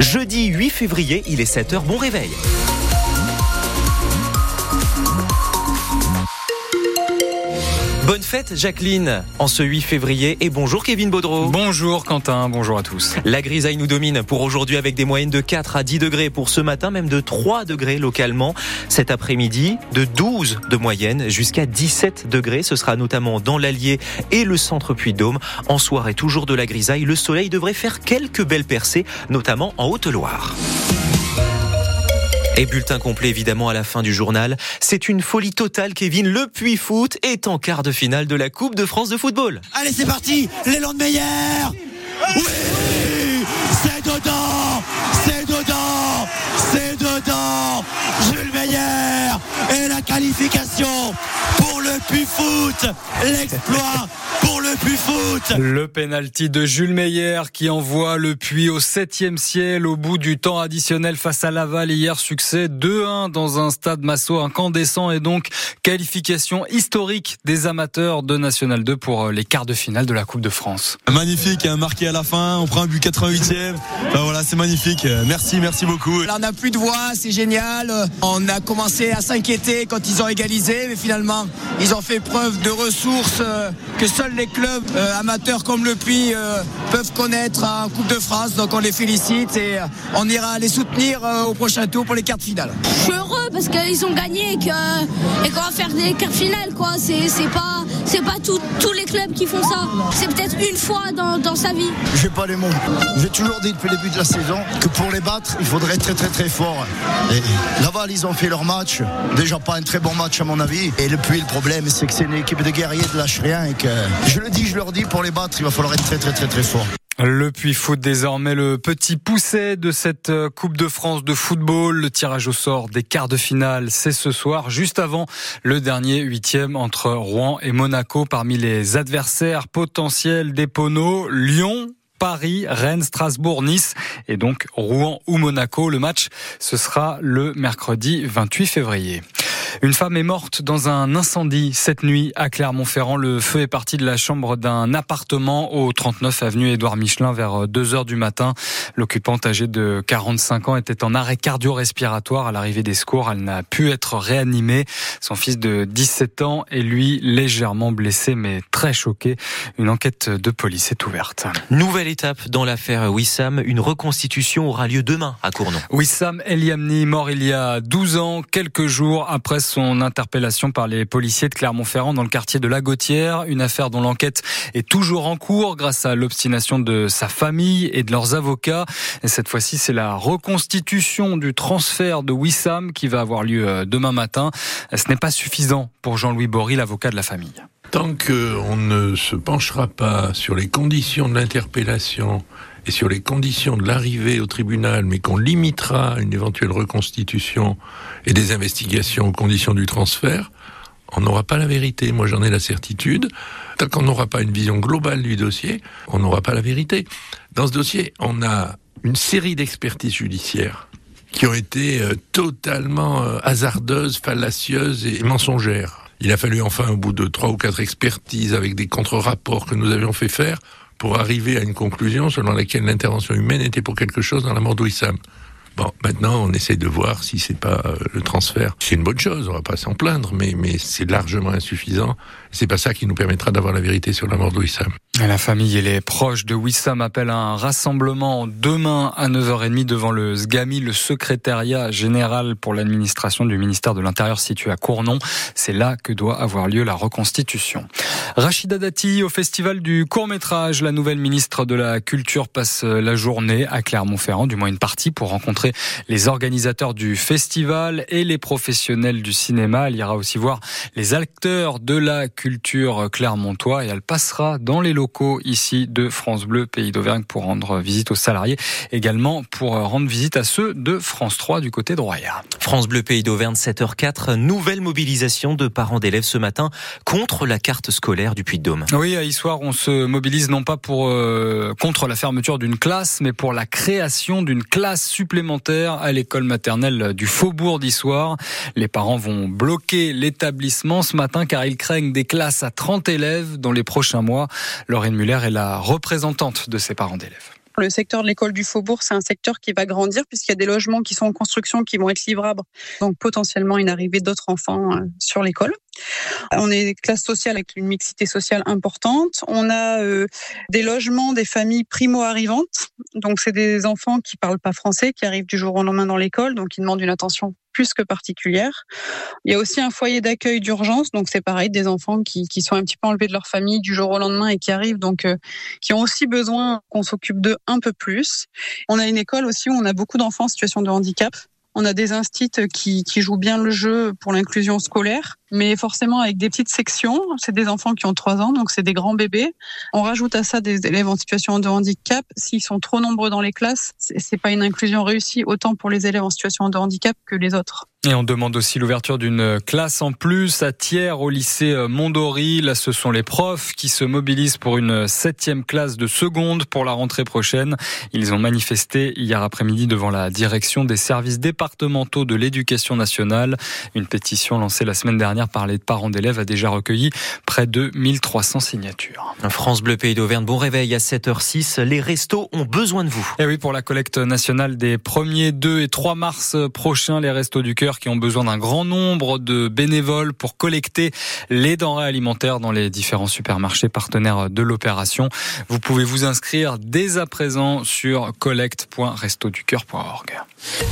Jeudi 8 février, il est 7h, bon réveil. Bonne fête Jacqueline en ce 8 février et bonjour Kevin Baudreau. Bonjour Quentin, bonjour à tous. La grisaille nous domine pour aujourd'hui avec des moyennes de 4 à 10 degrés pour ce matin, même de 3 degrés localement. Cet après-midi, de 12 de moyenne jusqu'à 17 degrés. Ce sera notamment dans l'Allier et le centre Puy-de-Dôme. En soirée, toujours de la grisaille, le soleil devrait faire quelques belles percées, notamment en Haute-Loire. Et bulletin complet évidemment à la fin du journal. C'est une folie totale, Kevin. Le Puy Foot est en quart de finale de la Coupe de France de football. Allez, c'est parti. L'élan de Meyer Oui. C'est dedans. C'est dedans. C'est dedans. Jules Meyer Et la qualification pour le Puy Foot L'exploit le Puy Foot Le penalty de Jules Meyer qui envoie le Puy au septième ciel au bout du temps additionnel face à Laval hier. Succès 2-1 dans un stade Massot incandescent et donc qualification historique des amateurs de National 2 pour les quarts de finale de la Coupe de France. Magnifique, hein, marqué à la fin, on prend un but 88e. Enfin, voilà, c'est magnifique. Merci, merci beaucoup. Là, on n'a plus de voix, c'est génial. On a commencé à s'inquiéter quand ils ont égalisé, mais finalement, ils ont fait preuve de ressources euh, que seuls les clubs euh, amateurs comme le Puy euh, peuvent connaître en Coupe de France. Donc on les félicite et on ira les soutenir au prochain tour pour les quarts de finale. Je suis heureux parce qu'ils ont gagné et qu'on va faire des quarts de finale. Quoi. C'est, c'est pas, c'est pas tout, tous les clubs qui font ça. C'est peut-être une fois dans, dans sa vie. J'ai pas les mots. J'ai toujours dit depuis le début de la saison que pour les battre, il faudrait être très très très fort. Et Laval, ils ont fait leur match. Déjà pas un très bon match à mon avis. Et le Puy, le problème, c'est que c'est une équipe de guerriers de lâche rien et que je le dis, je leur dis, pour les battre, il va falloir être très très très très fort. Le Puy Foot désormais le petit pousset de cette Coupe de France de football. Le tirage au sort des quarts de finale, c'est ce soir, juste avant le dernier huitième entre Rouen et Monaco. Parmi les adversaires potentiels des Poneaux, Lyon, Paris, Rennes, Strasbourg, Nice et donc Rouen ou Monaco. Le match, ce sera le mercredi 28 février. Une femme est morte dans un incendie cette nuit à Clermont-Ferrand. Le feu est parti de la chambre d'un appartement au 39 avenue Édouard Michelin vers 2 heures du matin. L'occupante âgée de 45 ans était en arrêt cardio-respiratoire à l'arrivée des secours. Elle n'a pu être réanimée. Son fils de 17 ans est lui légèrement blessé mais très choqué. Une enquête de police est ouverte. Nouvelle étape dans l'affaire Wissam. Une reconstitution aura lieu demain à Cournon. Wissam Eliamni, mort il y a 12 ans, quelques jours après son interpellation par les policiers de Clermont-Ferrand dans le quartier de La Gautière, une affaire dont l'enquête est toujours en cours grâce à l'obstination de sa famille et de leurs avocats. Et cette fois-ci, c'est la reconstitution du transfert de Wissam qui va avoir lieu demain matin. Ce n'est pas suffisant pour Jean-Louis Bory, l'avocat de la famille. Tant qu'on ne se penchera pas sur les conditions de l'interpellation sur les conditions de l'arrivée au tribunal, mais qu'on limitera une éventuelle reconstitution et des investigations aux conditions du transfert, on n'aura pas la vérité. Moi, j'en ai la certitude. Tant qu'on n'aura pas une vision globale du dossier, on n'aura pas la vérité. Dans ce dossier, on a une série d'expertises judiciaires qui ont été totalement hasardeuses, fallacieuses et mensongères. Il a fallu enfin, au bout de trois ou quatre expertises avec des contre-rapports que nous avions fait faire, pour arriver à une conclusion selon laquelle l'intervention humaine était pour quelque chose dans la mort d'Ouissam. Bon, maintenant, on essaie de voir si c'est pas euh, le transfert. C'est une bonne chose, on va pas s'en plaindre, mais, mais c'est largement insuffisant. C'est pas ça qui nous permettra d'avoir la vérité sur la mort de Wissam. La famille et les proches de Wissam appellent à un rassemblement demain à 9h30 devant le SGAMI, le secrétariat général pour l'administration du ministère de l'Intérieur situé à Cournon. C'est là que doit avoir lieu la reconstitution. Rachida Dati au festival du court-métrage. La nouvelle ministre de la Culture passe la journée à Clermont-Ferrand, du moins une partie, pour rencontrer les organisateurs du festival et les professionnels du cinéma. Elle ira aussi voir les acteurs de la culture clermontois et elle passera dans les locaux ici de France Bleu, pays d'Auvergne, pour rendre visite aux salariés, également pour rendre visite à ceux de France 3 du côté de Roya. France Bleu, pays d'Auvergne, 7h04, nouvelle mobilisation de parents d'élèves ce matin contre la carte scolaire du Puy-de-Dôme. Oui, à Issoire, on se mobilise non pas pour euh, contre la fermeture d'une classe, mais pour la création d'une classe supplémentaire à l'école maternelle du Faubourg d'Issoire. Les parents vont bloquer l'établissement ce matin car ils craignent des classes à 30 élèves dans les prochains mois. Lorraine Muller est la représentante de ces parents d'élèves. Le secteur de l'école du Faubourg, c'est un secteur qui va grandir puisqu'il y a des logements qui sont en construction qui vont être livrables. Donc potentiellement une arrivée d'autres enfants euh, sur l'école. On est classe sociale avec une mixité sociale importante. On a euh, des logements des familles primo-arrivantes. Donc c'est des enfants qui parlent pas français, qui arrivent du jour au lendemain dans l'école, donc qui demandent une attention plus que particulière. Il y a aussi un foyer d'accueil d'urgence, donc c'est pareil, des enfants qui, qui, sont un petit peu enlevés de leur famille du jour au lendemain et qui arrivent, donc euh, qui ont aussi besoin qu'on s'occupe d'eux un peu plus. On a une école aussi où on a beaucoup d'enfants en situation de handicap. On a des instits qui, qui jouent bien le jeu pour l'inclusion scolaire mais forcément avec des petites sections. C'est des enfants qui ont 3 ans, donc c'est des grands bébés. On rajoute à ça des élèves en situation de handicap. S'ils sont trop nombreux dans les classes, c'est pas une inclusion réussie autant pour les élèves en situation de handicap que les autres. Et on demande aussi l'ouverture d'une classe en plus à Thiers au lycée Mondori. Là, ce sont les profs qui se mobilisent pour une septième classe de seconde pour la rentrée prochaine. Ils ont manifesté hier après-midi devant la direction des services départementaux de l'éducation nationale. Une pétition lancée la semaine dernière par les parents d'élèves a déjà recueilli près de 1300 signatures. France Bleu Pays d'Auvergne, bon réveil à 7h06. Les restos ont besoin de vous. Et eh oui, pour la collecte nationale des 1er, 2 et 3 mars prochains, les restos du cœur qui ont besoin d'un grand nombre de bénévoles pour collecter les denrées alimentaires dans les différents supermarchés partenaires de l'opération. Vous pouvez vous inscrire dès à présent sur collecte.restoducœur.org.